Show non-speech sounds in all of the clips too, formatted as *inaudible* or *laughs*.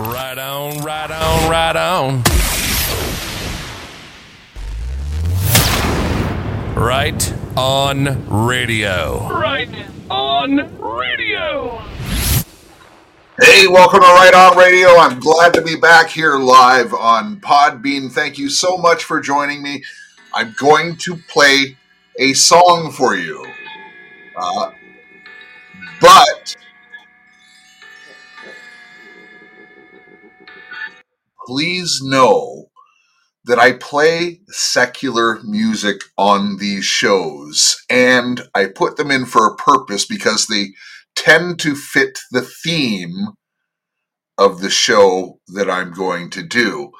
Right on, right on, right on. Right on radio. Right on radio. Hey, welcome to Right On Radio. I'm glad to be back here live on Podbean. Thank you so much for joining me. I'm going to play a song for you. Uh, but please know that I play secular music on these shows and I put them in for a purpose because they tend to fit the theme of the show that I'm going to do.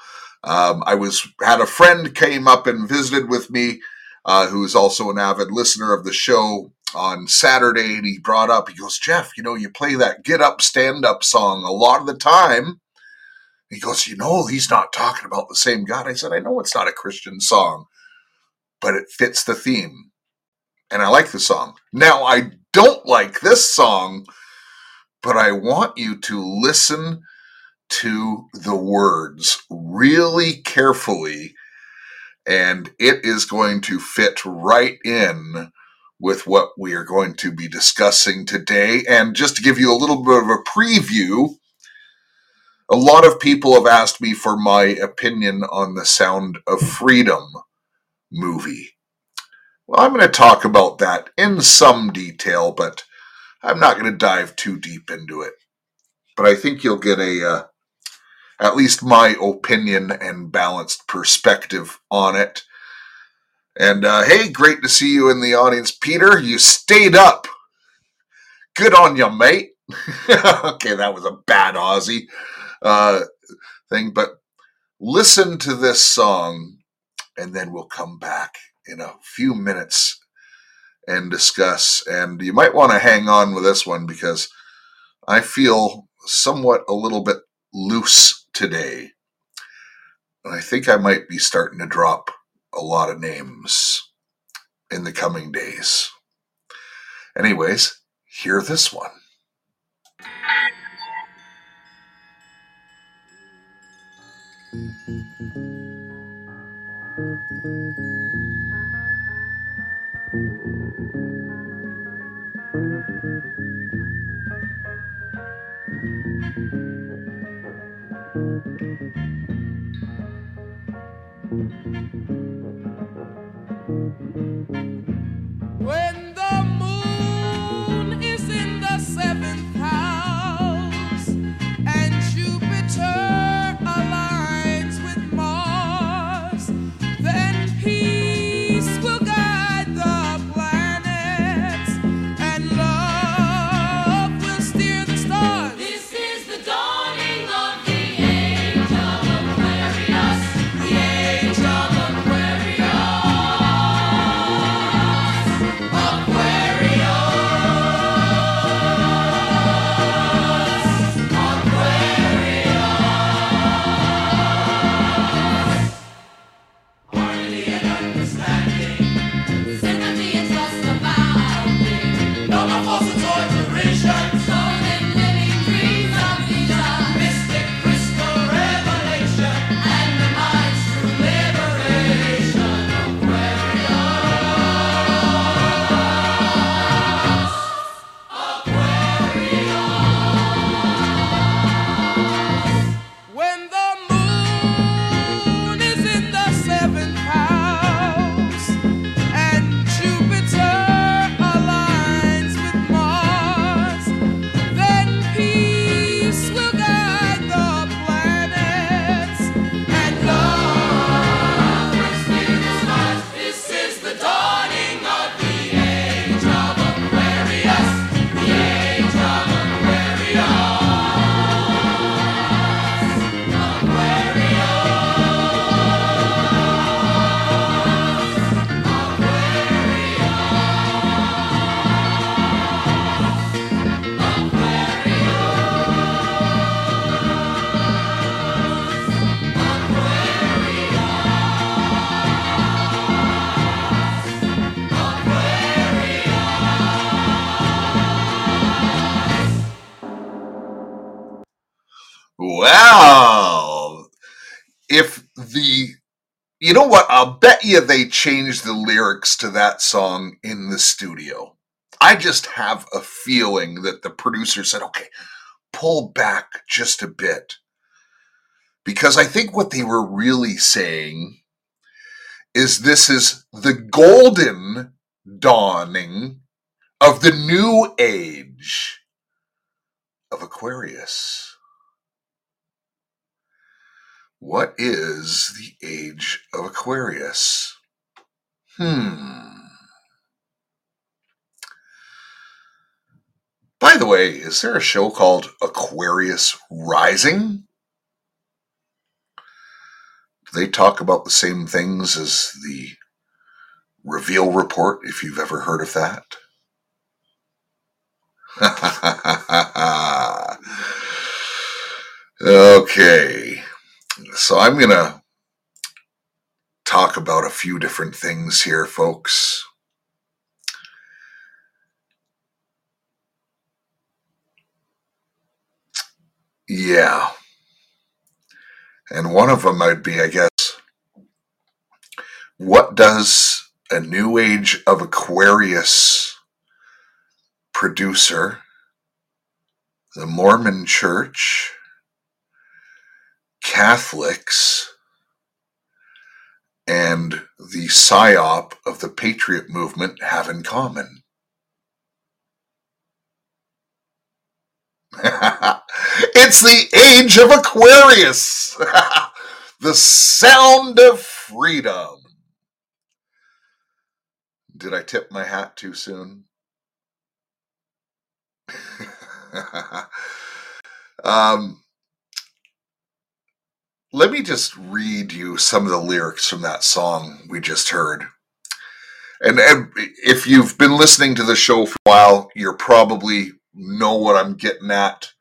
Um, I was had a friend came up and visited with me, uh, who is also an avid listener of the show on Saturday, and he brought up, he goes, Jeff, you know, you play that Get Up, Stand Up song a lot of the time. He goes, you know, he's not talking about the same God. I said, I know it's not a Christian song, but it fits the theme. And I like the song. Now, I don't like this song, but I want you to listen to the words really carefully, and it is going to fit right in with what we are going to be discussing today. And just to give you a little bit of a preview, a lot of people have asked me for my opinion on the Sound of Freedom movie. Well, I'm going to talk about that in some detail, but I'm not going to dive too deep into it. But I think you'll get a, uh, at least my opinion and balanced perspective on it. And uh, hey, great to see you in the audience, Peter. You stayed up. Good on you, mate. *laughs* okay, that was a bad Aussie uh, thing, but listen to this song, and then we'll come back in a few minutes and discuss. And you might want to hang on with this one because I feel somewhat a little bit loose today. And I think I might be starting to drop a lot of names in the coming days. Anyways, hear this one. When bet you they changed the lyrics to that song in the studio. I just have a feeling that the producer said, okay, pull back just a bit. Because I think what they were really saying is this is the golden dawning of the new age of Aquarius. What is the age of Aquarius? Hmm. By the way, is there a show called Aquarius Rising? Do they talk about the same things as the Reveal Report, if you've ever heard of that? *laughs* okay. So I'm going to talk about a few different things here, folks. Yeah. And one of them might be, I guess, what does a new age of Aquarius producer, the Mormon Church, Catholics, and the PSYOP of the Patriot movement have in common? *laughs* it's the age of Aquarius, *laughs* the sound of freedom. Did I tip my hat too soon? *laughs* um, let me just read you some of the lyrics from that song we just heard. And, and if you've been listening to the show for a while, you're probably know what I'm getting at.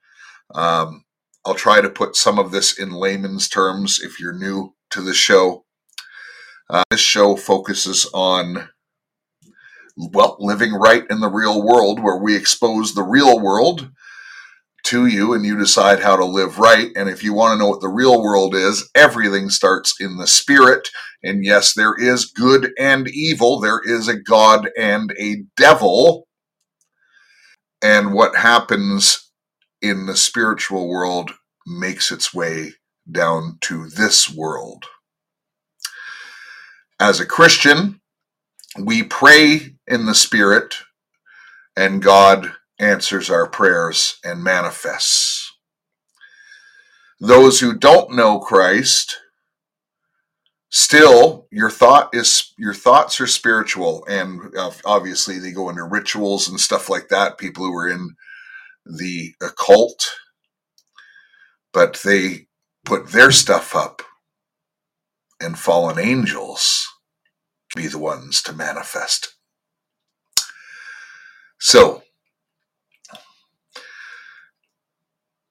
Um, I'll try to put some of this in layman's terms if you're new to the show. Uh, this show focuses on, well, living right in the real world, where we expose the real world to you and you decide how to live right. And if you want to know what the real world is, everything starts in the spirit. And yes, there is good and evil, there is a God and a devil. And what happens in the spiritual world makes its way down to this world. As a Christian, we pray in the Spirit, and God answers our prayers and manifests. Those who don't know Christ, still your thought is your thoughts are spiritual and uh, obviously they go into rituals and stuff like that people who are in the occult but they put their stuff up and fallen angels be the ones to manifest so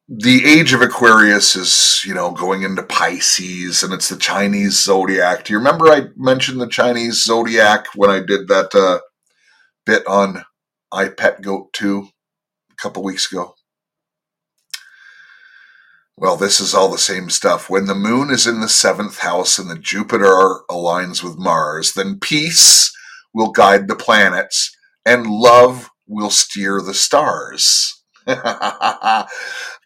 the age of Aquarius is, you know, going into Pisces and it's the Chinese zodiac. Do you remember I mentioned the Chinese zodiac when I did that uh, bit on I Pet Goat 2 a couple weeks ago? Well, this is all the same stuff. When the moon is in the seventh house and the Jupiter aligns with Mars, then peace will guide the planets and love will steer the stars. *laughs*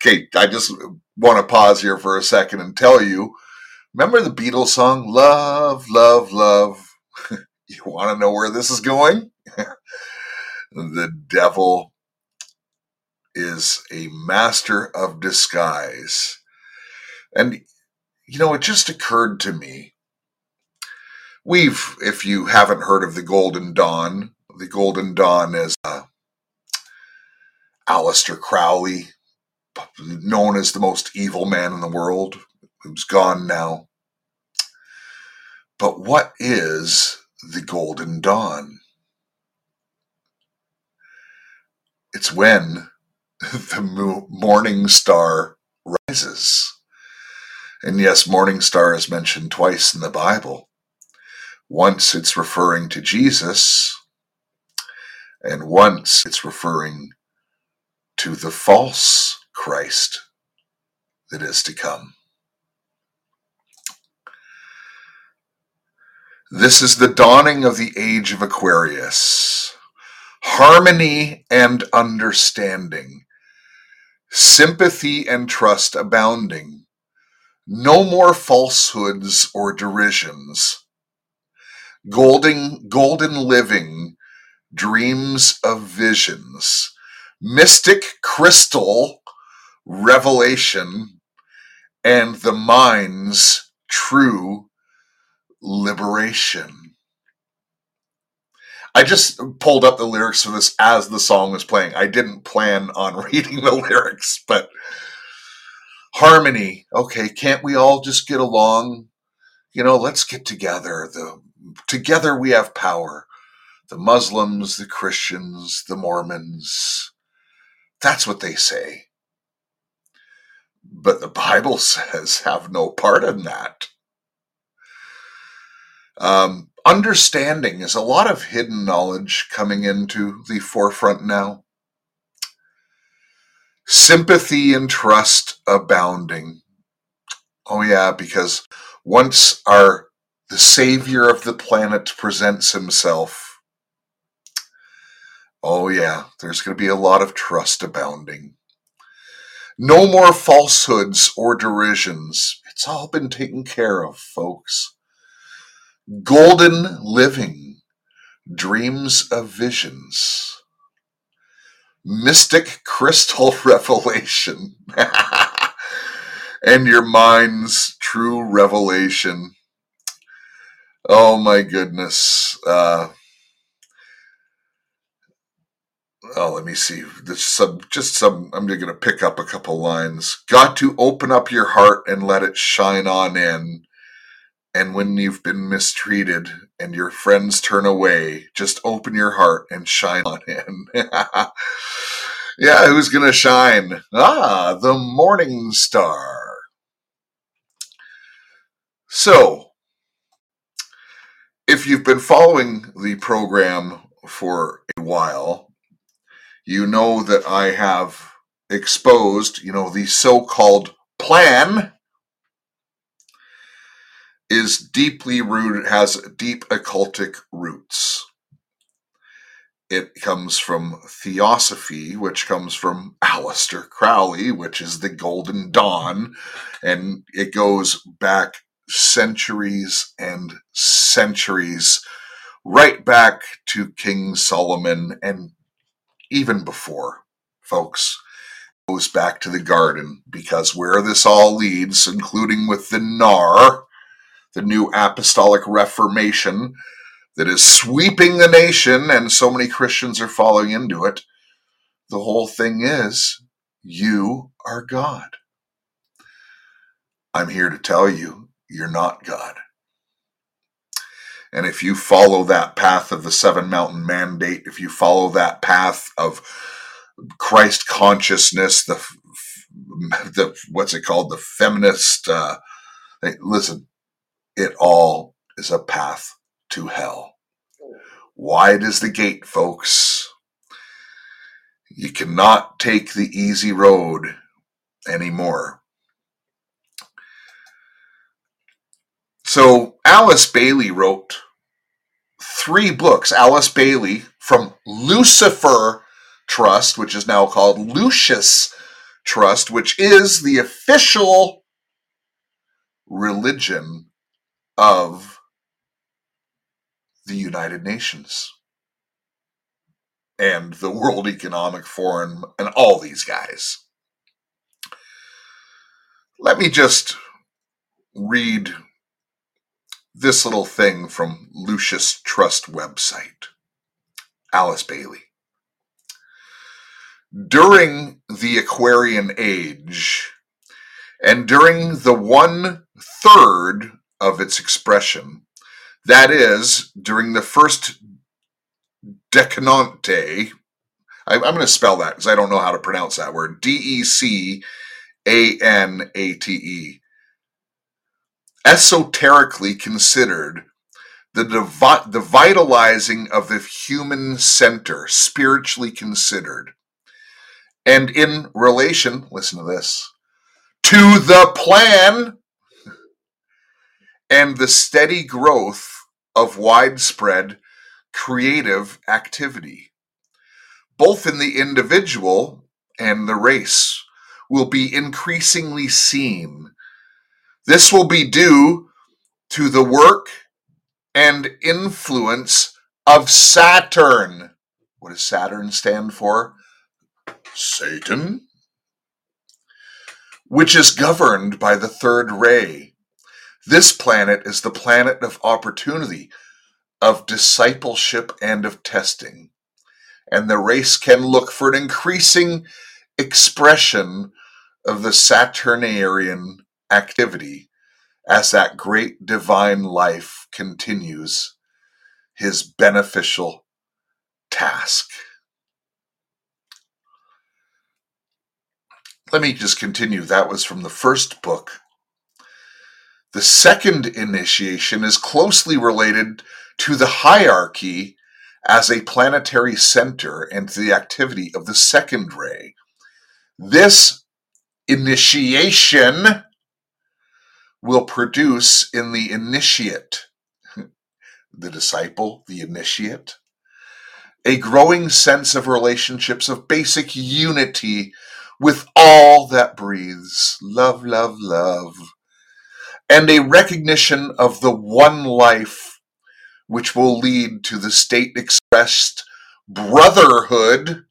okay, I just want to pause here for a second and tell you remember the Beatles song, Love, Love, Love? *laughs* you want to know where this is going? *laughs* the devil is a master of disguise. And, you know, it just occurred to me. We've, if you haven't heard of the Golden Dawn, the Golden Dawn is a Aleister Crowley, known as the most evil man in the world, who's gone now. But what is the Golden Dawn? It's when the morning star rises. And yes, morning star is mentioned twice in the Bible. Once it's referring to Jesus, and once it's referring to the false Christ, that is to come. This is the dawning of the age of Aquarius. Harmony and understanding, sympathy and trust abounding. No more falsehoods or derisions. Golden, golden living, dreams of visions, mystic crystal revelation, and the mind's true liberation. I just pulled up the lyrics for this as the song was playing. I didn't plan on *laughs* reading the lyrics, but harmony. Okay, can't we all just get along? You know, let's get together. The together we have power. The Muslims, the Christians, the Mormons. That's what they say. But the Bible *laughs* says have no part in that. Um, understanding is a lot of hidden knowledge coming into the forefront now. Sympathy and trust abounding. Oh, yeah, because once our the savior of the planet presents himself, oh, yeah, there's going to be a lot of trust abounding. No more falsehoods or derisions. It's all been taken care of, folks. Golden living, dreams of visions, mystic crystal *laughs* revelation, *laughs* and your mind's true revelation. Oh my goodness. Uh, oh, let me see. Some, just some, I'm going to pick up a couple lines. Got to open up your heart and let it shine on in and when you've been mistreated and your friends turn away, just open your heart and shine on in. *laughs* yeah, who's going to shine? Ah, the morning star. So, if you've been following the program for a while, you know that I have exposed, you know, the so called plan is deeply rooted, has deep occultic roots. It comes from Theosophy, which comes from Aleister Crowley, which is the Golden Dawn, and it goes back centuries and centuries, right back to King Solomon and even before, folks goes back to the garden because where this all leads, including with the Nar, the new apostolic reformation that is sweeping the nation, and so many Christians are falling into it. The whole thing is, you are God. I'm here to tell you, you're not God. And if you follow that path of the seven mountain mandate, if you follow that path of Christ consciousness, the the what's it called, the feminist. Uh, listen, it all is a path to hell. Wide is the gate, folks. You cannot take the easy road anymore. So, Alice Bailey wrote three books. Alice Bailey from Lucifer Trust, which is now called Lucis Trust, which is the official religion of the United Nations and the World Economic Forum and all these guys. Let me just read this little thing from Lucis Trust website. Alice Bailey. During the Aquarian Age, and during the one third of its expression. That is, during the first decanate, I, am going to spell that because I don't know how to pronounce that word. D E C A N A T E. Esoterically considered, the, the vitalizing of the human center, spiritually considered. And in relation, listen to this, to the plan *laughs* and the steady growth of widespread creative activity, both in the individual and the race, will be increasingly seen. This will be due to the work and influence of Saturn. What does Saturn stand for? Satan. Which is governed by the third ray. This planet is the planet of opportunity, of discipleship, and of testing. And the race can look for an increasing expression of the Saturnarian activity as that great divine life continues his beneficial task. Let me just continue. That was from the first book. The second initiation is closely related to the hierarchy as a planetary center and to the activity of the second ray. This initiation will produce in the initiate, *laughs* the disciple, the initiate, a growing sense of relationships of basic unity with all that breathes. Love, love, love. And a recognition of the one life which will lead to the state expressed brotherhood,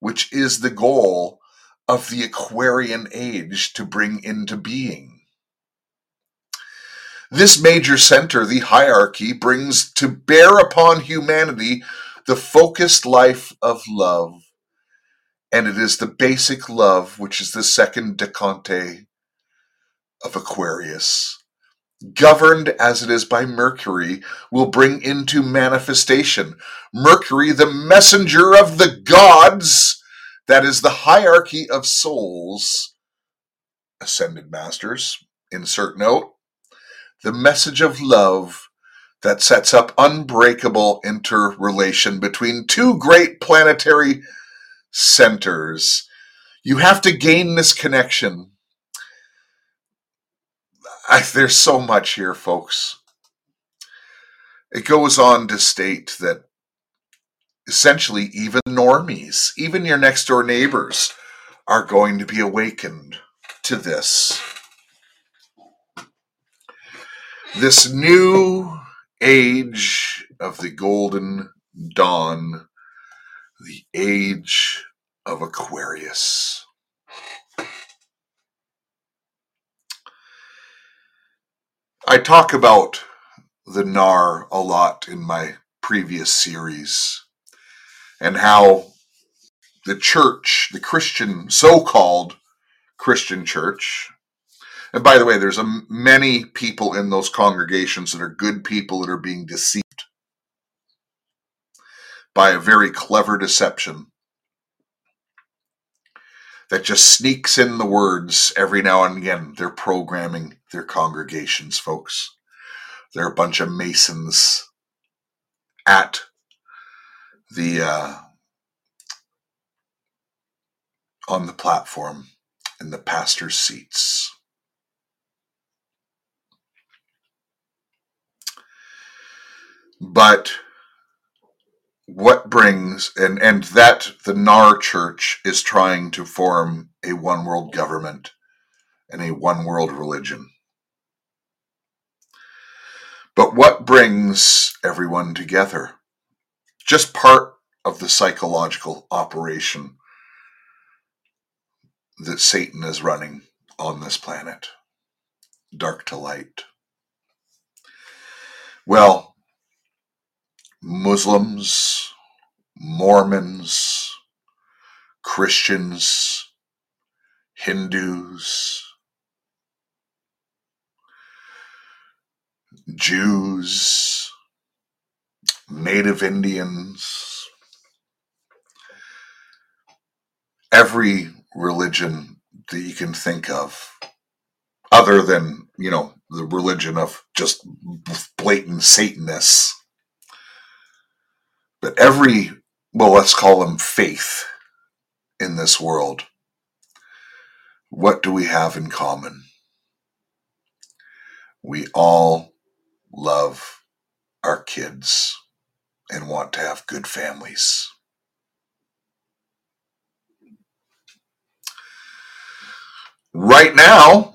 which is the goal of the Aquarian age to bring into being. This major center, the hierarchy, brings to bear upon humanity the focused life of love. And it is the basic love which is the second decante of Aquarius. Governed as it is by Mercury, will bring into manifestation. Mercury, the messenger of the gods, that is the hierarchy of souls. Ascended Masters, insert note the message of love that sets up unbreakable interrelation between two great planetary centers. You have to gain this connection. I, there's so much here, folks. It goes on to state that essentially even normies, even your next door neighbors, are going to be awakened to this this new age of the golden dawn, the age of Aquarius. I talk about the Nar a lot in my previous series and how the church, the Christian, so called Christian church, and by the way, there's a, many people in those congregations that are good people that are being deceived by a very clever deception that just sneaks in the words every now and again. They're programming their congregations, folks. They're a bunch of masons at the uh, on the platform in the pastor's seats. But what brings and and that the Nar Church is trying to form a one world government and a one world religion. But what brings everyone together? Just part of the psychological operation that Satan is running on this planet. Dark to light. Well, Muslims, Mormons, Christians, Hindus, Jews, Native Indians, every religion that you can think of, other than, you know, the religion of just blatant Satanists but every, well, let's call them faith in this world What do we have in common? We all love our kids and want to have good families. Right now,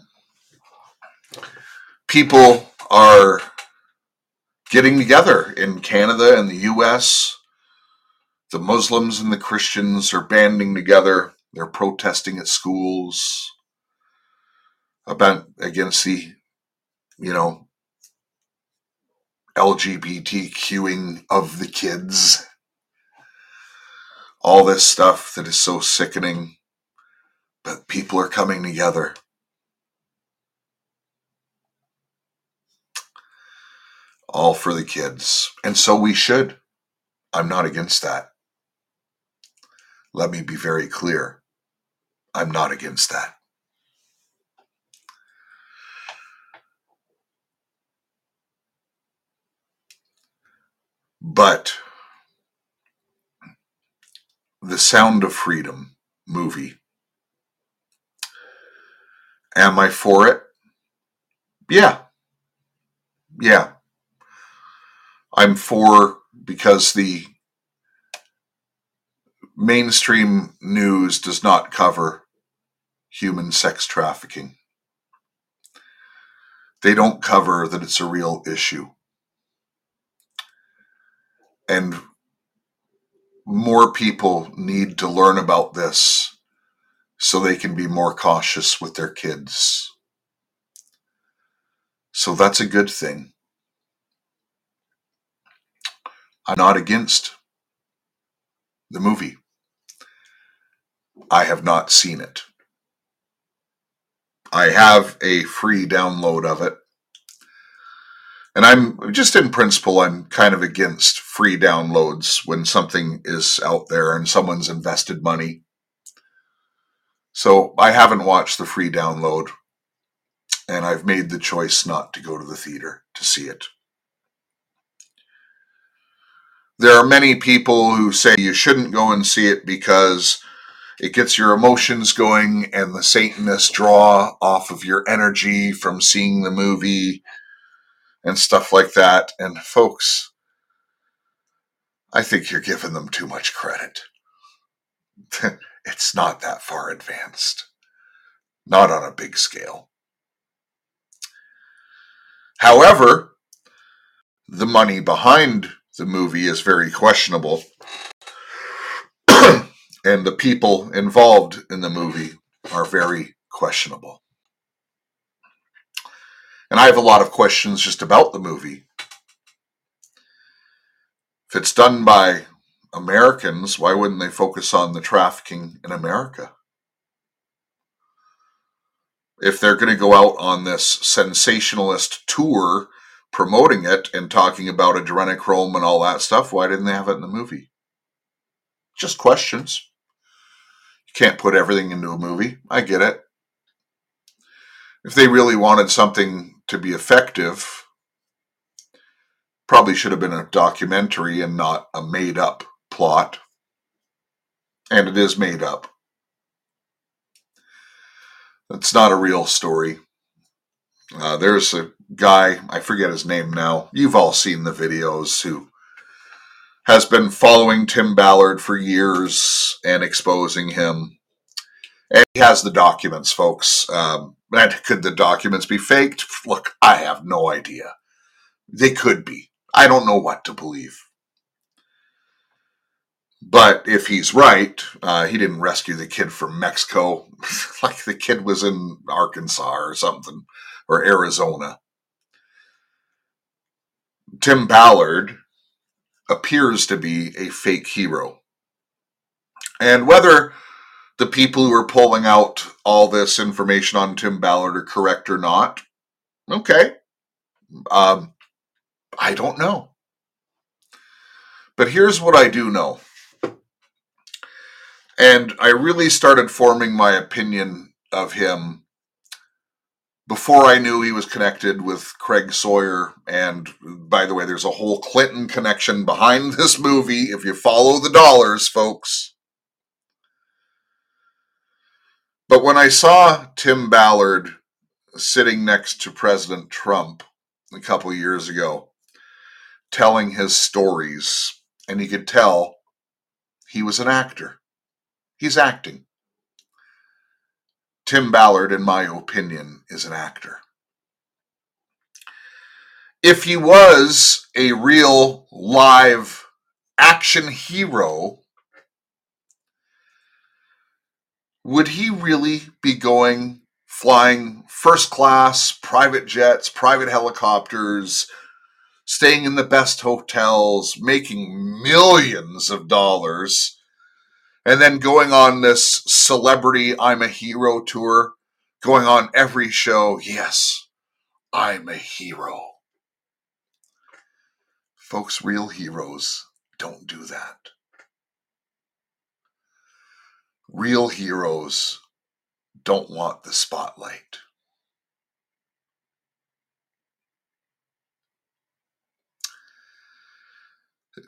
people are getting together in Canada and the US. The Muslims and the Christians are banding together. They're protesting at schools about against the, you know, LGBTQing of the kids. All this stuff that is so sickening. But people are coming together. All for the kids. And so we should. I'm not against that. Let me be very clear. I'm not against that. But the Sound of Freedom movie. Am I for it? Yeah. Yeah. I'm for because the mainstream news does not cover human sex trafficking. They don't cover that it's a real issue. And more people need to learn about this so they can be more cautious with their kids. So that's a good thing. I'm not against the movie. I have not seen it. I have a free download of it. And I'm just in principle, I'm kind of against free downloads when something is out there and someone's invested money. So I haven't watched the free download, and I've made the choice not to go to the theater to see it. There are many people who say you shouldn't go and see it because it gets your emotions going and the Satanists draw off of your energy from seeing the movie and stuff like that. And folks, I think you're giving them too much credit. *laughs* it's not that far advanced, not on a big scale. However, the money behind the movie is very questionable. *clears throat* and the people involved in the movie are very questionable. And I have a lot of questions just about the movie. If it's done by Americans, why wouldn't they focus on the trafficking in America? If they're going to go out on this sensationalist tour promoting it and talking about adrenochrome and all that stuff, why didn't they have it in the movie? Just questions. You can't put everything into a movie. I get it. If they really wanted something to be effective, probably should have been a documentary and not a made up plot. And it is made up. It's not a real story. Uh, there's a guy, I forget his name now. You've all seen the videos who has been following Tim Ballard for years and exposing him. And he has the documents, folks. Um, and could the documents be faked? Look, I have no idea. They could be. I don't know what to believe. But if he's right, uh, he didn't rescue the kid from Mexico. *laughs* like the kid was in Arkansas or something, or Arizona. Tim Ballard appears to be a fake hero. And whether the people who are pulling out all this information on Tim Ballard are correct or not, okay. Um, I don't know. But here's what I do know. And I really started forming my opinion of him before I knew he was connected with Craig Sawyer. And by the way, there's a whole Clinton connection behind this movie. If you follow the dollars, folks. But when I saw Tim Ballard sitting next to President Trump a couple years ago, telling his stories, and you could tell he was an actor. He's acting. Tim Ballard, in my opinion, is an actor. If he was a real live action hero, would he really be going flying first class, private jets, private helicopters, staying in the best hotels, making millions of dollars, and then going on this celebrity I'm a hero tour, going on every show. Yes, I'm a hero. Folks, real heroes don't do that. Real heroes don't want the spotlight.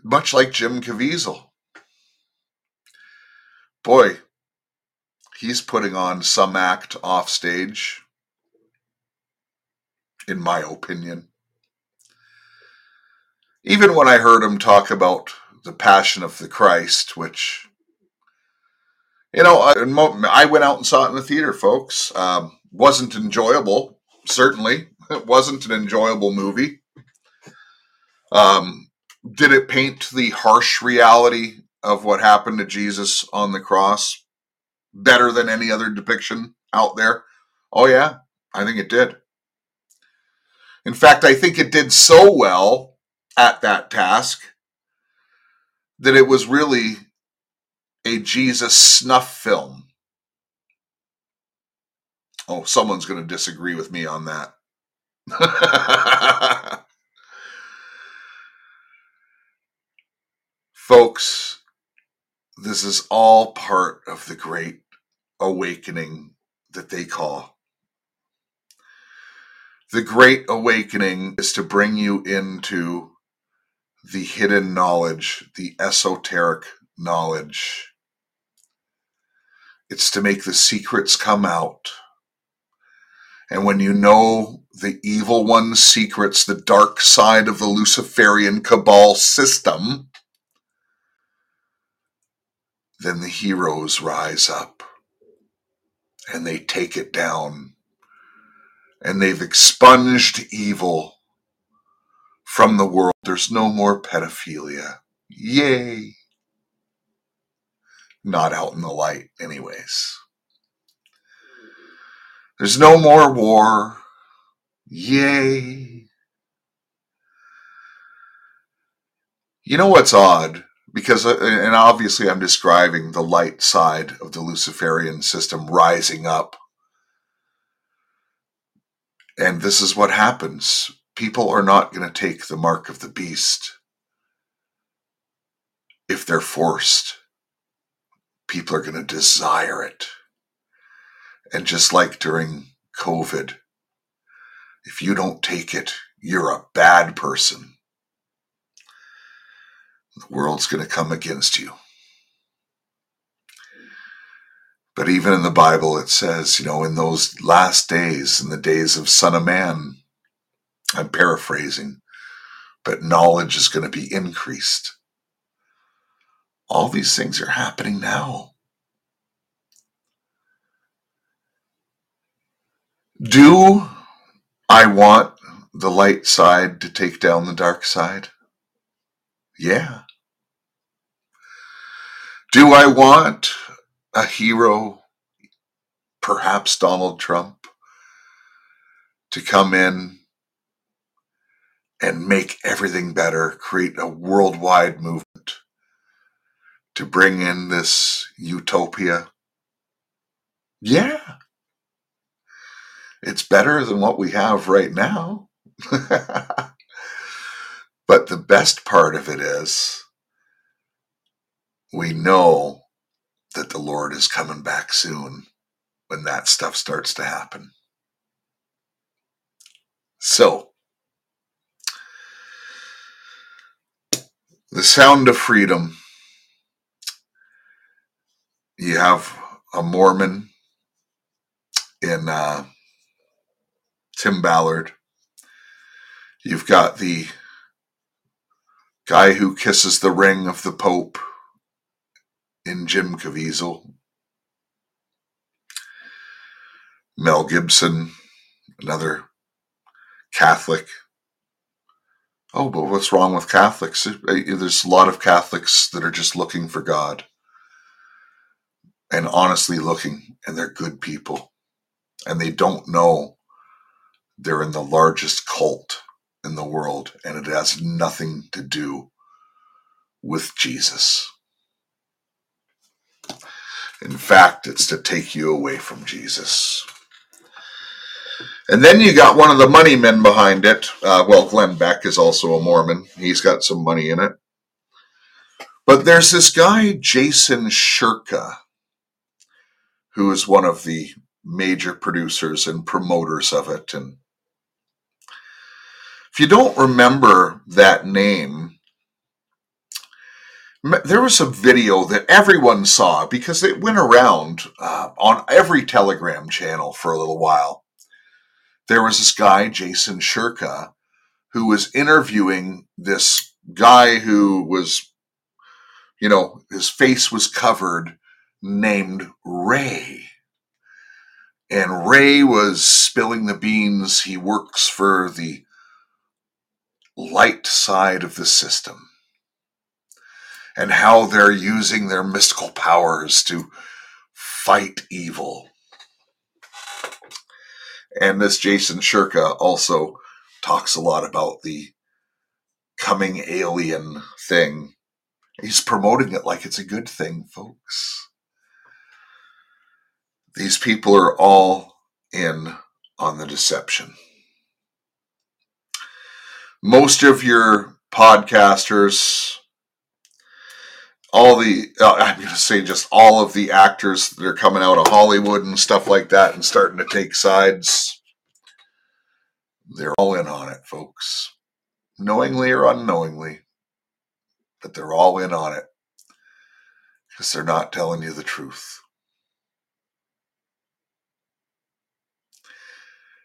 Much like Jim Caviezel. Boy, he's putting on some act off stage, in my opinion. Even when I heard him talk about the Passion of the Christ, which you know, I, went out and saw it in the theater, folks. Um, wasn't enjoyable, certainly. *laughs* It wasn't an enjoyable movie. Um, did it paint the harsh reality of what happened to Jesus on the cross better than any other depiction out there? Oh, yeah, I think it did. In fact, I think it did so well at that task that it was really a Jesus snuff film. Oh, someone's going to disagree with me on that. *laughs* Folks, this is all part of the great awakening that they call. The great awakening is to bring you into the hidden knowledge, the esoteric knowledge it's to make the secrets come out. And when you know the evil one's secrets, the dark side of the Luciferian cabal system, then the heroes rise up and they take it down. And they've expunged evil from the world. There's no more pedophilia. Yay! not out in the light, anyways. There's no more war. Yay. You know what's odd? Because, uh, and obviously, I'm describing the light side of the Luciferian system rising up. And this is what happens people are not going to take the mark of the beast if they're forced people are going to desire it. And just like during COVID, if you don't take it, you're a bad person. The world's going to come against you. But even in the Bible, it says, you know, in those last days, in the days of Son of Man, I'm paraphrasing, but knowledge is going to be increased. All these things are happening now. Do I want the light side to take down the dark side? Yeah. Do I want a hero, perhaps Donald Trump, to come in and make everything better, create a worldwide movement? to bring in this utopia? Yeah. It's better than what we have right now. *laughs* but the best part of it is we know that the Lord is coming back soon when that stuff starts to happen. So, the sound of freedom you have a Mormon in uh, Tim Ballard. You've got the guy who kisses the ring of the Pope in Jim Caviezel. Mel Gibson, another Catholic. Oh, but what's wrong with Catholics? There's a lot of Catholics that are just looking for God and honestly looking, and they're good people. And they don't know they're in the largest cult in the world, and it has nothing to do with Jesus. In fact, it's to take you away from Jesus. And then you got one of the money men behind it. Uh, well, Glenn Beck is also a Mormon. He's got some money in it. But there's this guy, Jason Shurka, who is one of the major producers and promoters of it. And if you don't remember that name, there was a video that everyone saw because it went around uh, on every Telegram channel for a little while. There was this guy, Jason Shurka, who was interviewing this guy who was, you know, his face was covered, named Ray. And Ray was spilling the beans. He works for the light side of the system and how they're using their mystical powers to fight evil. And this Jason Shurka also talks a lot about the coming alien thing. He's promoting it like it's a good thing, folks. These people are all in on the deception. Most of your podcasters all the uh, I'm going to say just all of the actors that are coming out of Hollywood and stuff like that and starting to take sides. They're all in on it, folks, knowingly or unknowingly, but they're all in on it because they're not telling you the truth.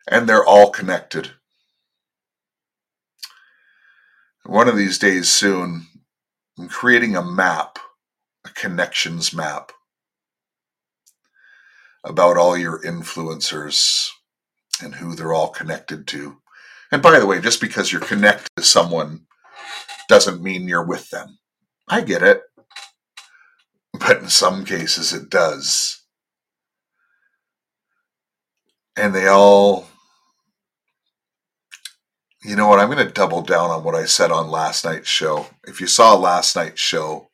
And they're all connected. One of these days soon, I'm creating a map, a connections map about all your influencers and who they're all connected to. And by the way, just because you're connected to someone doesn't mean you're with them. I get it. But in some cases, it does. And they all you know what? I'm going to double down on what I said on last night's show. If you saw last night's show,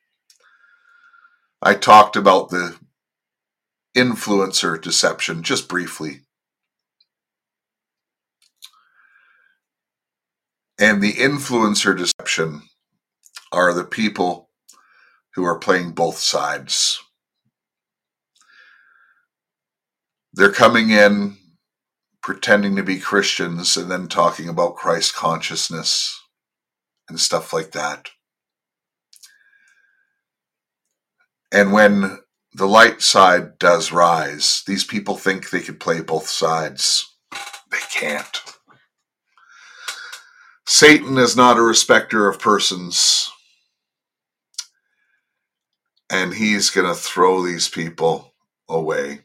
I talked about the influencer deception just briefly. And the influencer deception are the people who are playing both sides. They're coming in pretending to be Christians and then talking about Christ consciousness and stuff like that. And when the light side does rise, these people think they could play both sides. They can't. Satan is not a respecter of persons. And he's going to throw these people away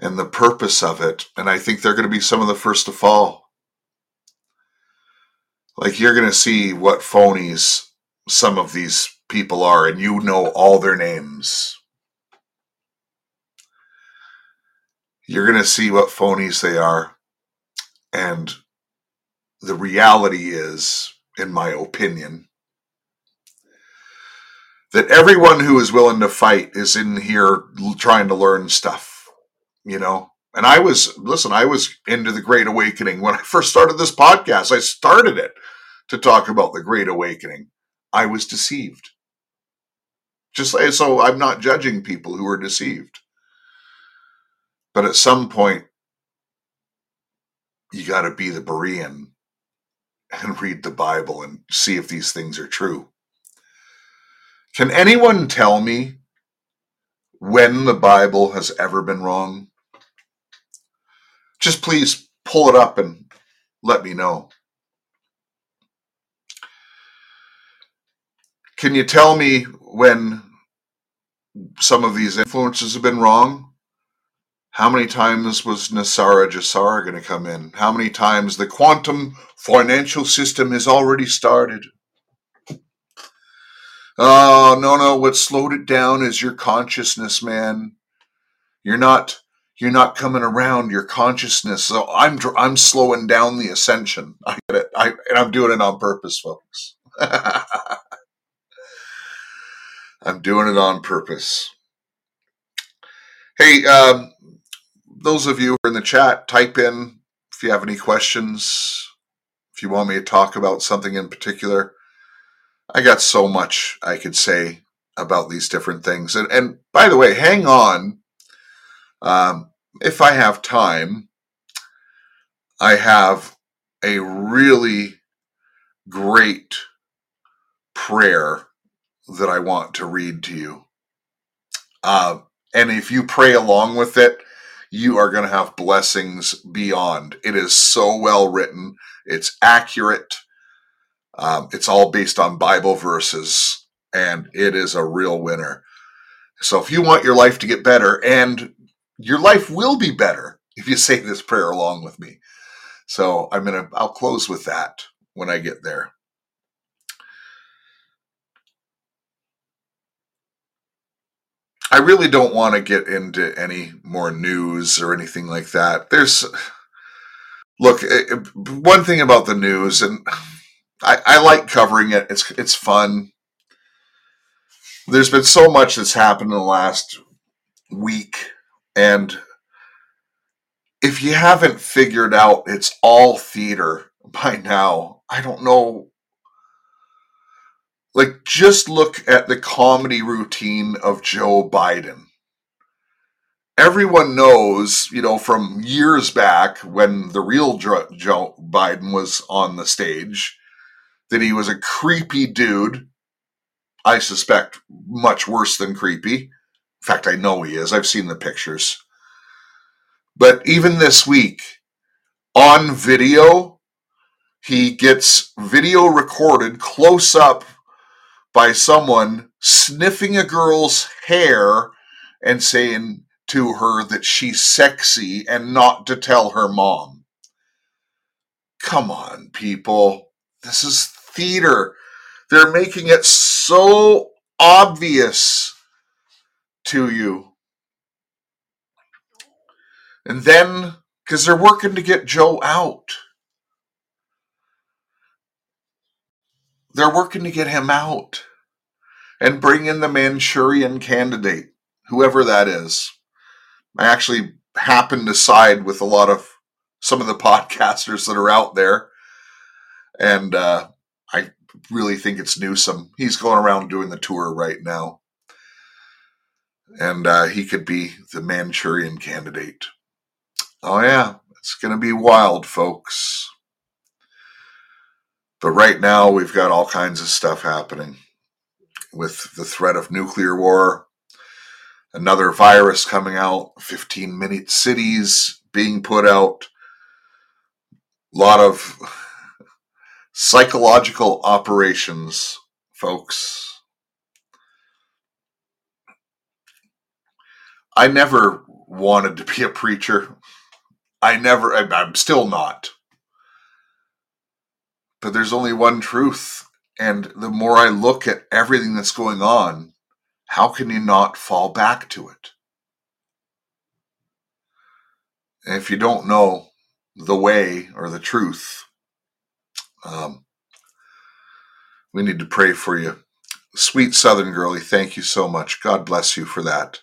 and the purpose of it. And I think they're going to be some of the first to fall. Like you're going to see what phonies some of these people are, and you know all their names. You're going to see what phonies they are. And the reality is, in my opinion, that everyone who is willing to fight is in here trying to learn stuff you know? And i was listen i was into the great awakening. When i first started this podcast i started it to talk about the great awakening. I was deceived. Just so i'm not judging people who are deceived. But at some point you got to be the berean and read the bible and see if these things are true. Can anyone tell me when the bible has ever been wrong just please pull it up and let me know. Can you tell me when some of these influences have been wrong? How many times was NESARA GESARA going to come in? How many times the quantum financial system has already started? Oh, no, no. What slowed it down is your consciousness, man. You're not you're not coming around your consciousness. So I'm I'm slowing down the ascension. I get it. I and I'm doing it on purpose, folks. *laughs* I'm doing it on purpose. Hey, um, those of you who are in the chat, type in if you have any questions, if you want me to talk about something in particular. I got so much I could say about these different things. And, and by the way, hang on. Um, if I have time, I have a really great prayer that I want to read to you. Uh, and if you pray along with it, you are going to have blessings beyond. It is so well written, it's accurate, um, it's all based on Bible verses, and it is a real winner. So if you want your life to get better, and your life will be better if you say this prayer along with me. So I'm gonna I'll close with that when I get there. I really don't want to get into any more news or anything like that. There's, look, eh, eh, one thing about the news, and I, I like covering it. It's it's fun. There's been so much that's happened in the last week, and if you haven't figured out it's all theater by now, I don't know like just look at the comedy routine of Joe Biden. Everyone knows, you know, from years back when the real Joe Biden was on the stage, that he was a creepy dude. I suspect much worse than creepy. In fact, I know he is. I've seen the pictures. But even this week, on video, he gets video recorded close up by someone sniffing a girl's hair and saying to her that she's sexy and not to tell her mom. Come on, people. This is theater. They're making it so obvious to you. And then, because they're working to get Joe out. They're working to get him out and bring in the Manchurian candidate, whoever that is. I actually happen to side with a lot of some of the *laughs* podcasters that are out there. And uh, I really think it's Newsom. He's going around doing the tour right now. And uh, he could be the Manchurian candidate. Oh, yeah. It's going to be wild, folks. But right now, we've got all kinds of stuff happening with the threat of nuclear war, another virus coming out, 15 minute cities being put out, a lot of psychological operations, folks. I never wanted to be a preacher. I never, I'm still not. But there's only one truth. And the more I look at everything that's going on, how can you not fall back to it? And if you don't know the way or the truth, um, we need to pray for you. Sweet Southern girlie, thank you so much. God bless you for that.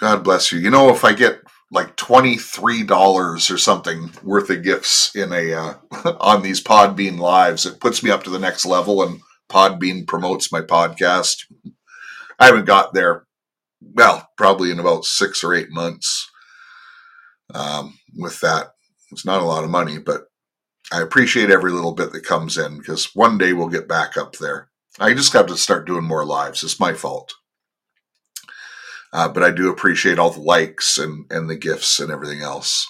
God bless you. You know, if I get like $23 or something worth of gifts in a uh, *laughs* on these podbean lives it puts me up to the next level and podbean promotes my podcast. I haven't got there well probably in about six or eight months um, with that. It's not a lot of money but i appreciate every little bit that comes in because one day we'll get back up there. I just got to start doing more lives. It's my fault Uh, but I do appreciate all the likes and, and the gifts and everything else.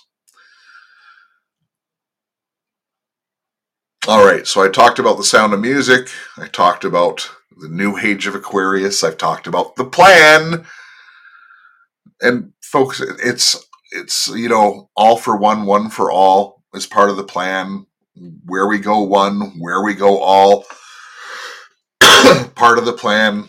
All right, so I talked about the sound of music. I talked about the new age of Aquarius. I've talked about the plan. And folks, it's it's you know all for one, one for all is part of the plan. Where we go one, where we go all, *coughs* part of the plan.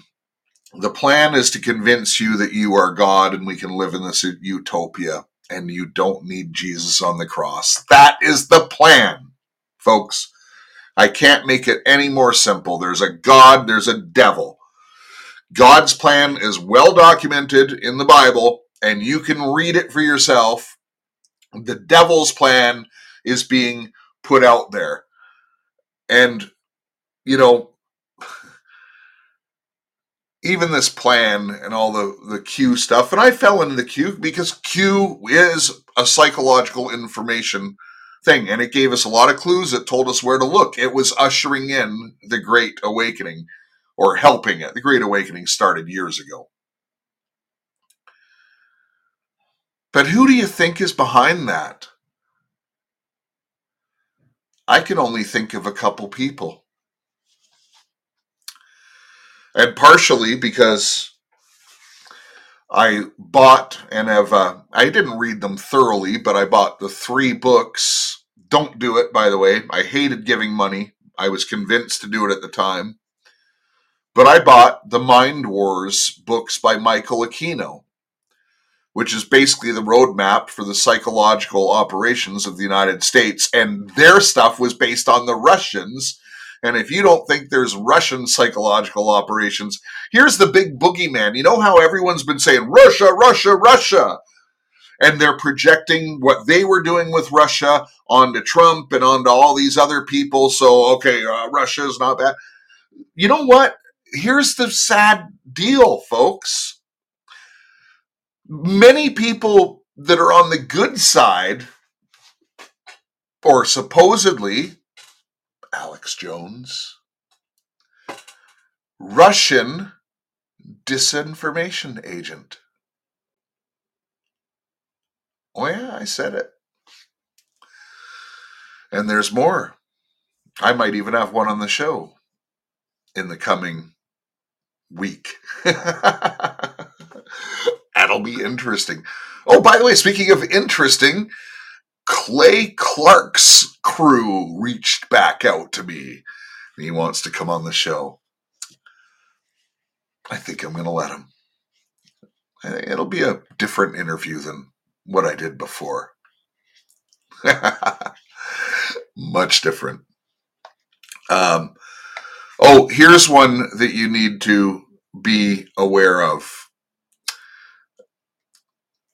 The plan is to convince you that you are God and we can live in this utopia and you don't need Jesus on the cross. That is the plan, folks. I can't make it any more simple. There's a God, there's a devil. God's plan is well documented in the Bible, and you can read it for yourself. The devil's plan is being put out there. And, you know, even this plan and all the, the Q stuff, and I fell into the Q because Q is a psychological information thing. And it gave us a lot of clues that told us where to look. It was ushering in the Great Awakening or helping it. The Great Awakening started years ago. But who do you think is behind that? I can only think of a couple people. And partially because I bought and have, uh, I didn't read them thoroughly, but I bought the three books. Don't do it, by the way. I hated giving money. I was convinced to do it at the time. But I bought the Mind Wars books by Michael Aquino, which is basically the roadmap for the psychological operations of the United States. And their stuff was based on the Russians and if you don't think there's Russian psychological operations, here's the big boogeyman. You know how everyone's been saying, Russia, Russia, Russia? And they're projecting what they were doing with Russia onto Trump and onto all these other people. So, okay, uh, Russia is not bad. You know what? Here's the sad deal, folks. Many people that are on the good side, or supposedly Alex Jones. Russian disinformation agent. Oh, yeah, I said it. And there's more. I might even have one on the show in the coming week. *laughs* That'll be interesting. Oh, by the way, speaking of interesting, Clay Clark's crew reached back out to me. and He wants to come on the show. I think I'm going to let him. It'll be a different interview than what I did before. *laughs* Much different. Um, oh, here's one that you need to be aware of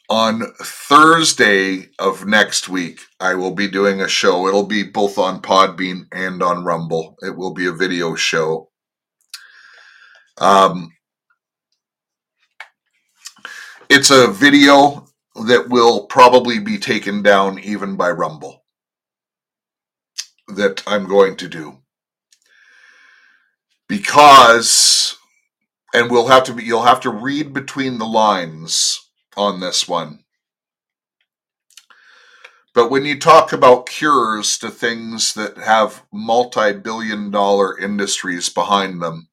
on Thursday of next week, I will be doing a show. It'll be both on Podbean and on Rumble. It will be a video show. Um, it's a video that will probably be taken down even by Rumble that I'm going to do. Because, and we'll have to be, you'll have to read between the lines on this one. But when you talk about cures to things that have multi billion dollar industries behind them,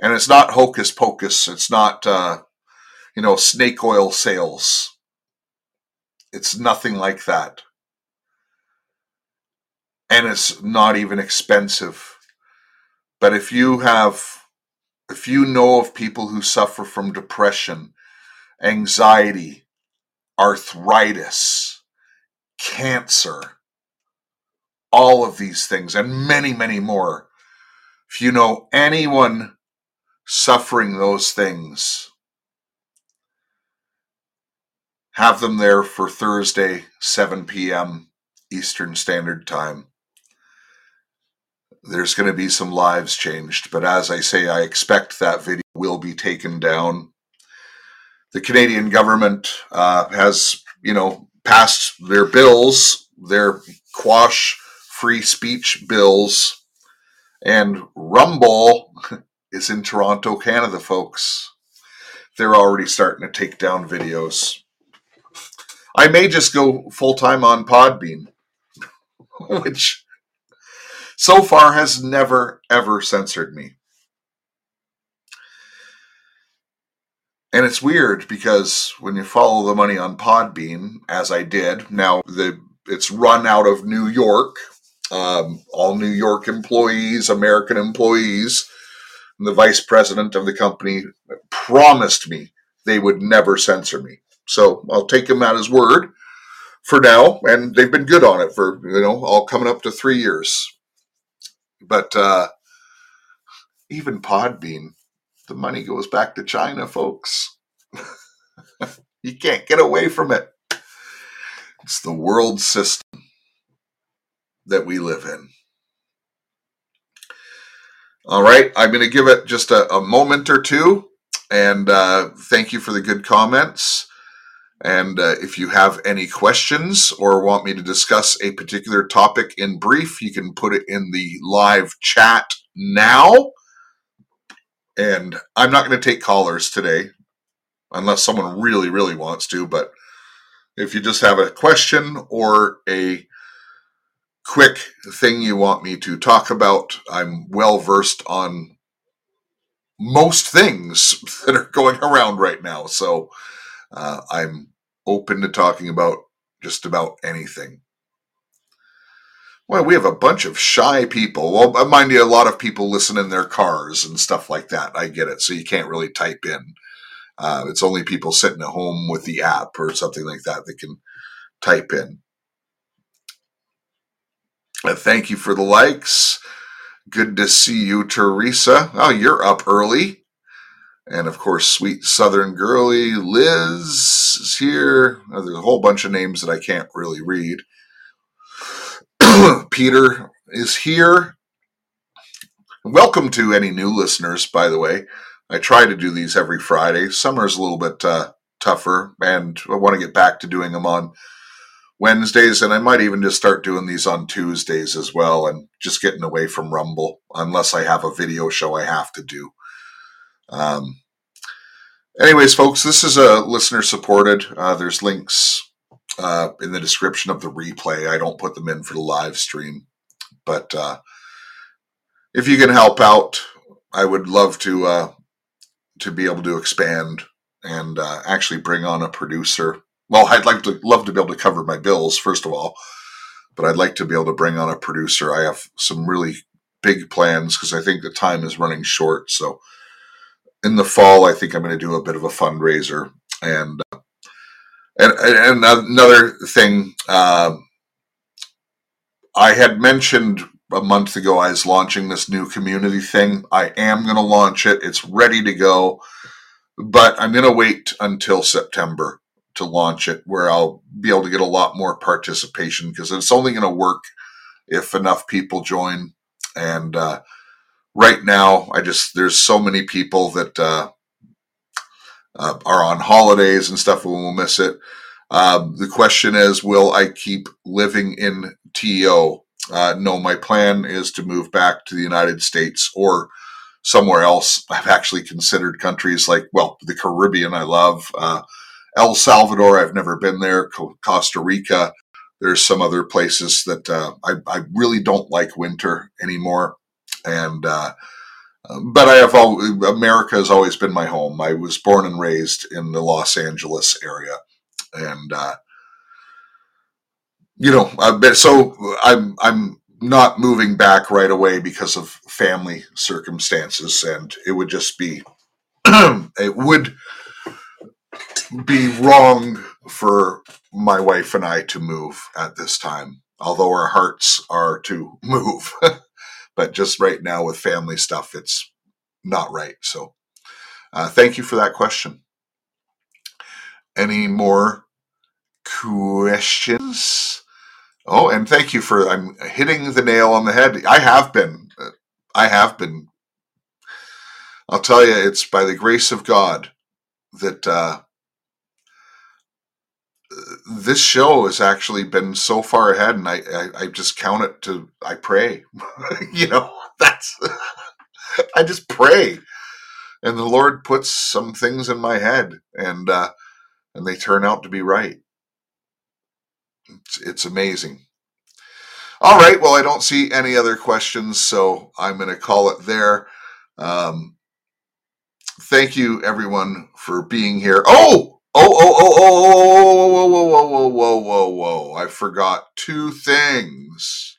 and it's not hocus pocus, it's not, uh, you know, snake oil sales. It's nothing like that. And it's not even expensive. But if you have, if you know of people who suffer from depression, anxiety, arthritis, cancer, all of these things, and many, many more. If you know anyone suffering those things, have them there for Thursday, 7 p.m. Eastern Standard Time. There's going to be some lives changed, but as I say, I expect that video will be taken down the Canadian government uh, has, you know, passed their bills, their quash free speech bills, and Rumble *laughs* is in Toronto, Canada, folks. they're already starting to take down videos. I may just go full time on Podbean, *laughs* which so far has never ever censored me. And it's weird because when you follow the money on Podbean, as I did, now the it's run out of New York, um, all New York employees, American employees. The vice president of the company promised me they would never censor me. So I'll take him at his word for now, and they've been good on it for you know all coming up to three years. But uh, even Podbean, the money goes back to China, folks. *laughs* you can't get away from it. It's the world system that we live in. All right, I'm going to give it just a, a moment or two, and uh, thank you for the good comments. And uh, if you have any questions or want me to discuss a particular topic in brief, you can put it in the live chat now. And I'm not going to take callers today unless someone really, really wants to. But if you just have a question or a quick thing you want me to talk about, I'm well versed on most things *laughs* that are going around right now. So uh, I'm open to talking about just about anything. Well, we have a bunch of shy people. Well, mind you, a lot of people listen in their cars and stuff like that. I get it. So you can't really type in. Uh, it's only people sitting at home with the app or something like that that can type in. Uh, thank you for the likes. Good to see you, Teresa. Oh, you're up early. And of course, sweet Southern girly Liz is here. Uh, there's a whole bunch of names that I can't really read. *clears throat* Peter is here. Welcome to any new listeners, by the way. I try to do these every Friday. Summer's a little bit uh, tougher, and I want to get back to doing them on Wednesdays, and I might even just start doing these on Tuesdays as well, and just getting away from Rumble, unless I have a video show I have to do. Um, anyways, folks, this is a listener supported. Uh, there's links uh, in the description of the replay. I don't put them in for the live stream, but uh, if you can help out, I would love to uh, to be able to expand and uh, actually bring on a producer. Well, I'd like to love to be able to cover my bills first of all, but I'd like to be able to bring on a producer. I have some really big plans because I think the time is running short. So in the fall, I think I'm going to do a bit of a fundraiser and. Uh, and, and another thing, uh, I had mentioned a month ago I was launching this new community thing. I am going to launch it. It's ready to go, but I'm going to wait until September to launch it, where I'll be able to get a lot more participation because it's only going to work if enough people join. And uh, right now, I just there's so many people that uh, uh, are on holidays and stuff, and we'll miss it. Um, the question is, will I keep living in TO? Uh, no, my plan is to move back to the United States or somewhere else. I've actually considered countries like, well, the Caribbean, I love. Uh, El Salvador, I've never been there. Costa Rica, there's some other places that uh, I, I, really don't like winter anymore. And, uh, but I have all, America has always been my home. I was born and raised in the Los Angeles area. And, uh, you know, uh, so I'm I'm not moving back right away because of family circumstances, and it would just be *clears throat* it would be wrong for my wife and I to move at this time, although our hearts are to move. *laughs* but just right now with family stuff, it's not right. So, uh, thank you for that question. Any more questions? Oh, and thank you for I'm hitting the nail on the head. I have been. I have been. I'll tell you, it's by the grace of God that uh, this show has actually been so far ahead, and I, I, I just count it to I pray. *laughs* you know, that's *laughs* I just pray, and the Lord puts some things in my head, and uh, and they turn out to be right. It's, it's amazing. All right. Well, I don't see any other questions, so I'm going to call it there. Um, thank you, everyone, for being here. Oh, Oh, oh, oh, oh, oh, whoa, whoa, whoa, whoa, whoa, whoa, whoa. I forgot two things.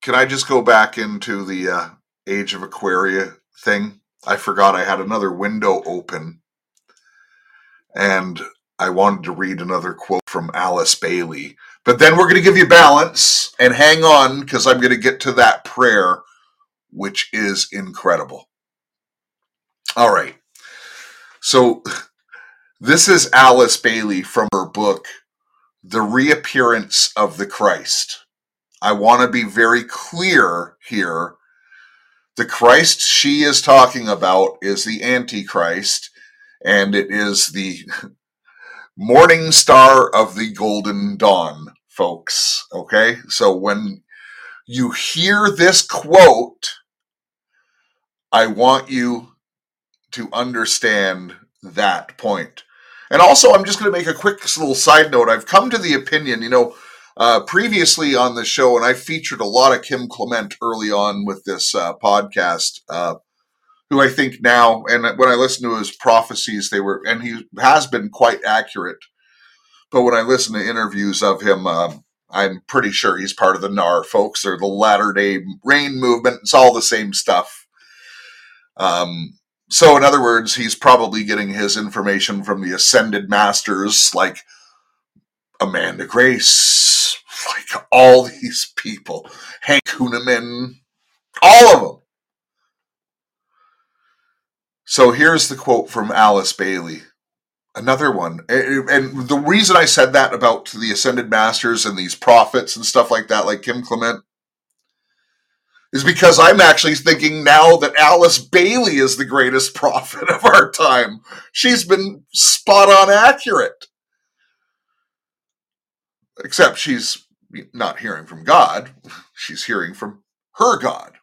Can I just go back into the uh, Age of Aquaria thing? I forgot I had another window open and I wanted to read another quote from Alice Bailey. But then we're going to give you balance and hang on because I'm going to get to that prayer, which is incredible. All right. So this is Alice Bailey from her book, The Reappearance of the Christ. I want to be very clear here. The Christ she is talking about is the Antichrist, and it is the *laughs* morning star of the golden dawn, folks. Okay? So when you hear this quote, I want you to understand that point. And also, I'm just going to make a quick little side note. I've come to the opinion, you know, uh, previously on the show, and I featured a lot of Kim Clement early on with this uh, podcast, uh, who I think now, and when I listen to his prophecies, they were, and he has been quite accurate. But when I listen to interviews of him, um, I'm pretty sure he's part of the NAR folks or the Latter day Rain movement. It's all the same stuff. Um, so, in other words, he's probably getting his information from the ascended masters like Amanda Grace, like all these people, Hank Kunneman, all of them. So, here's the quote from Alice Bailey. Another one. And the reason I said that about the ascended masters and these prophets and stuff like that, like Kim Clement, is because I'm actually thinking now that Alice Bailey is the greatest prophet *laughs* of our time. She's been spot on accurate. Except she's not hearing from God, *laughs* she's hearing from her God.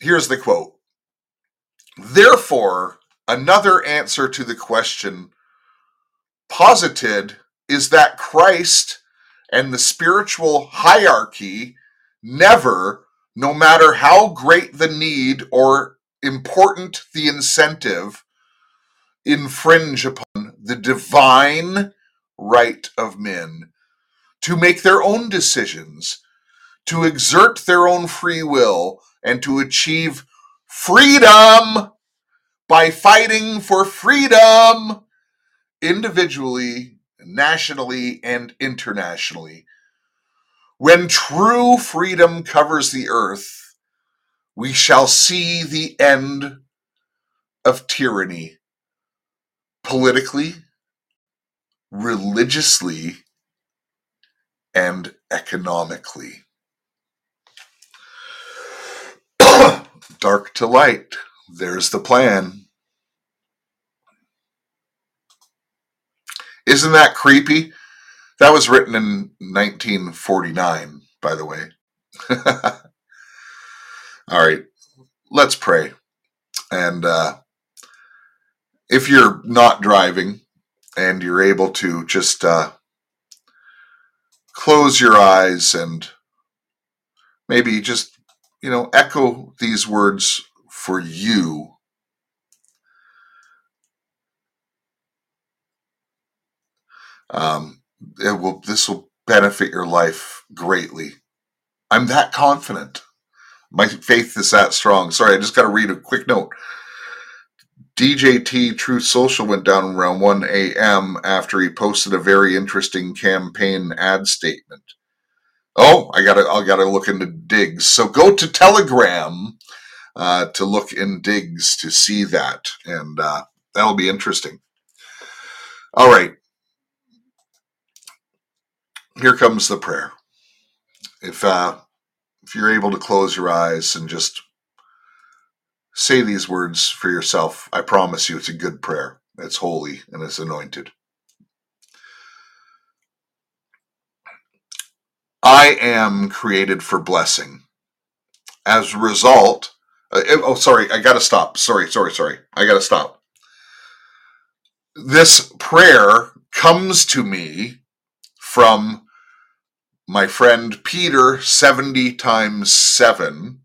Here's the quote Therefore, another answer to the question posited is that Christ and the spiritual hierarchy never, no matter how great the need or important the incentive, infringe upon the divine right of men to make their own decisions, to exert their own free will, and to achieve freedom by fighting for freedom individually nationally and internationally. When true freedom covers the earth, we shall see the end of tyranny politically, religiously, and economically. *clears throat* Dark to light, there's the plan. Isn't that creepy? That was written in 1949, by the way. *laughs* All right, let's pray. And uh, if you're not driving and you're able to just uh, close your eyes and maybe just, you know, echo these words for you Um, it will. This will benefit your life greatly. I'm that confident. My faith is that strong. Sorry, I just got to read a quick note. DJT Truth Social went down around 1 a.m. after he posted a very interesting campaign ad statement. Oh, I gotta, I gotta look into Diggs. So go to Telegram uh, to look in Diggs to see that, and uh, that'll be interesting. All right, here comes the prayer. If uh, if you're able to close your eyes and just say these words for yourself, I promise you it's a good prayer. It's holy and it's anointed. I am created for blessing. As a result, uh, oh, sorry, I gotta stop. Sorry, sorry, sorry. I gotta stop. This prayer comes to me from my friend Peter 70 times 7.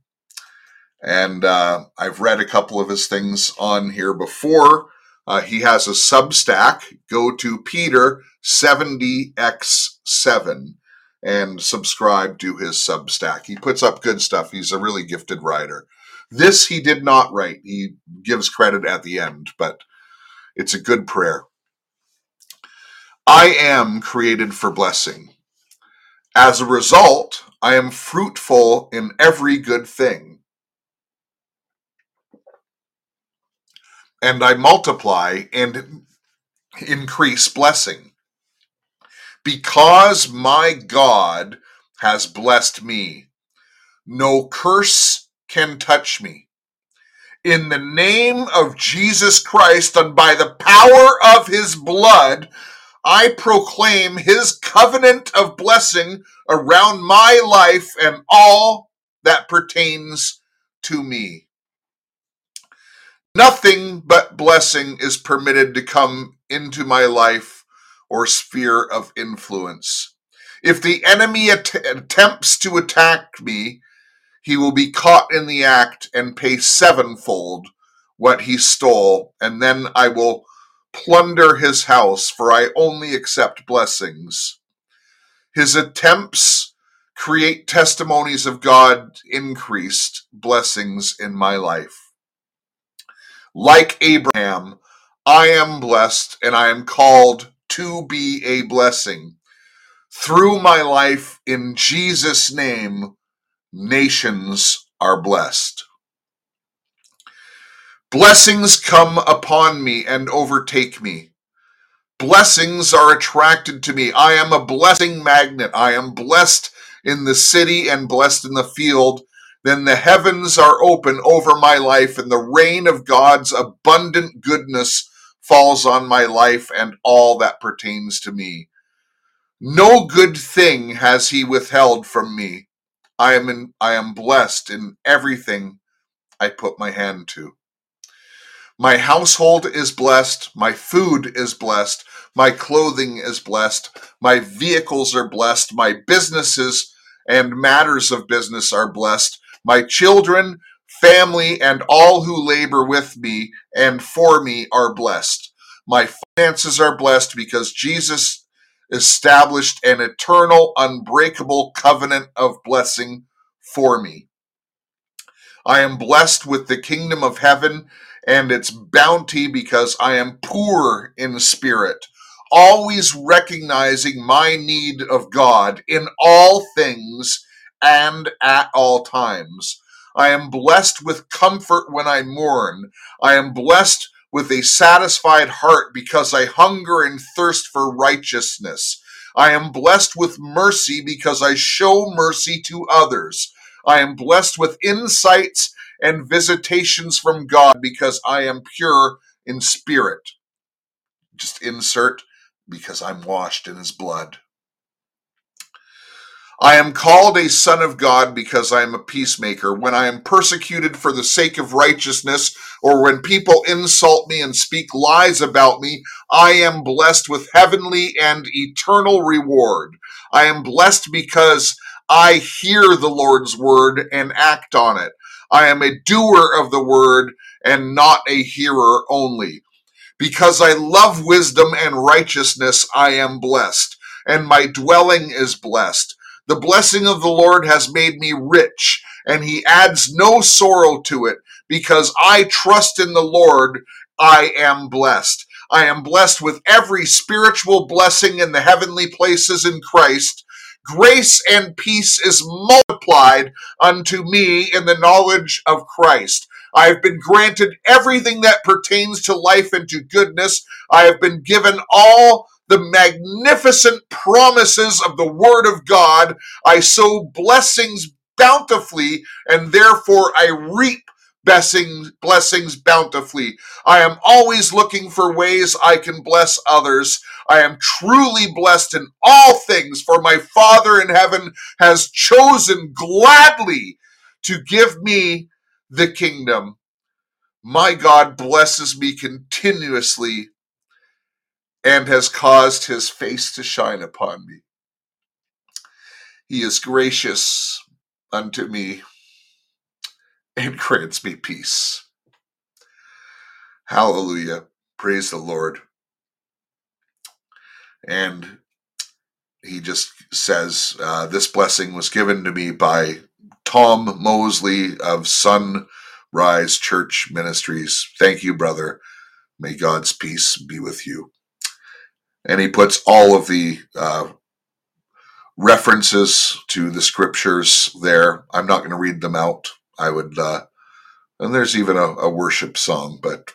And uh, I've read a couple of his things on here before. Uh, he has a Substack. Go to Peter 70x7 and subscribe to his Substack. He puts up good stuff. He's a really gifted writer. This he did not write. He gives credit at the end, but it's a good prayer. I am created for blessing. As a result, I am fruitful in every good thing. And I multiply and increase blessing. Because my God has blessed me, no curse can touch me. In the name of Jesus Christ and by the power of his blood, I proclaim his covenant of blessing around my life and all that pertains to me. Nothing but blessing is permitted to come into my life or sphere of influence. If the enemy att- attempts to attack me, he will be caught in the act and pay sevenfold what he stole, and then I will plunder his house, for I only accept blessings. His attempts create testimonies of God increased blessings in my life. Like Abraham, I am blessed and I am called to be a blessing. Through my life, in Jesus' name, nations are blessed. Blessings come upon me and overtake me. Blessings are attracted to me. I am a blessing magnet. I am blessed in the city and blessed in the field. Then the heavens are open over my life, and the rain of God's abundant goodness falls on my life and all that pertains to me. No good thing has he withheld from me. I am in, I am blessed in everything I put my hand to. My household is blessed. My food is blessed. My clothing is blessed. My vehicles are blessed. My businesses and matters of business are blessed. My children, family, and all who labor with me and for me are blessed. My finances are blessed because Jesus established an eternal, unbreakable covenant of blessing for me. I am blessed with the kingdom of heaven and its bounty because I am poor in spirit, always recognizing my need of God in all things and at all times. I am blessed with comfort when I mourn. I am blessed with a satisfied heart because I hunger and thirst for righteousness. I am blessed with mercy because I show mercy to others. I am blessed with insights and visitations from God because I am pure in spirit. Just insert because I'm washed in his blood. I am called a son of God because I am a peacemaker. When I am persecuted for the sake of righteousness, or when people insult me and speak lies about me, I am blessed with heavenly and eternal reward. I am blessed because I hear the Lord's word and act on it. I am a doer of the word and not a hearer only. Because I love wisdom and righteousness, I am blessed, and my dwelling is blessed. The blessing of the Lord has made me rich, and he adds no sorrow to it. Because I trust in the Lord, I am blessed. I am blessed with every spiritual blessing in the heavenly places in Christ. Grace and peace is multiplied unto me in the knowledge of Christ. I have been granted everything that pertains to life and to goodness. I have been given all the magnificent promises of the Word of God. I sow blessings bountifully, and therefore I reap blessings, blessings bountifully. I am always looking for ways I can bless others. I am truly blessed in all things, for my Father in heaven has chosen gladly to give me the kingdom. My God blesses me continuously and has caused his face to shine upon me. He is gracious unto me and *laughs* grants me peace. Hallelujah. Praise the Lord. And he just says, uh, This blessing was given to me by Tom Mosley of Sunrise Church Ministries. Thank you, brother. May God's peace be with you. And he puts all of the uh, references to the scriptures there. I'm not going to read them out. I would, uh, and there's even a, a worship song, but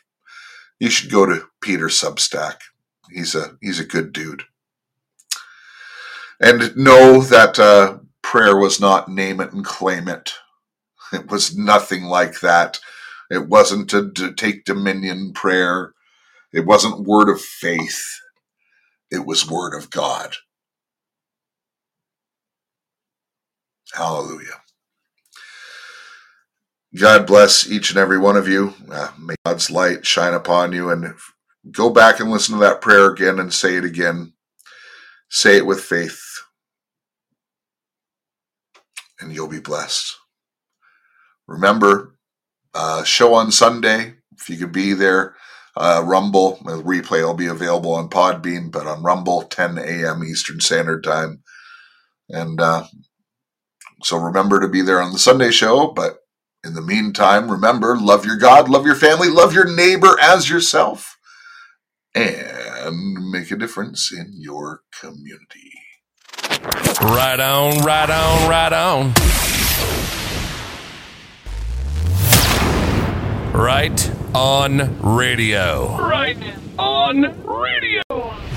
you should go to Peter Substack. He's a he's a good dude. And know that uh, prayer was not name it and claim it. It was nothing like that. It wasn't to, to take dominion prayer. It wasn't word of faith. It was word of God. Hallelujah. God bless each and every one of you. Uh, may God's light shine upon you. And go back and listen to that prayer again and say it again. Say it with faith, and you'll be blessed. Remember, uh, show on Sunday. If you could be there, uh, Rumble, the replay will be available on Podbean, but on Rumble, 10 a.m. Eastern Standard Time. And uh, so remember to be there on the Sunday show. But in the meantime, remember love your God, love your family, love your neighbor as yourself, and make a difference in your community. Right on, right on, right on. Right on radio. Right on radio.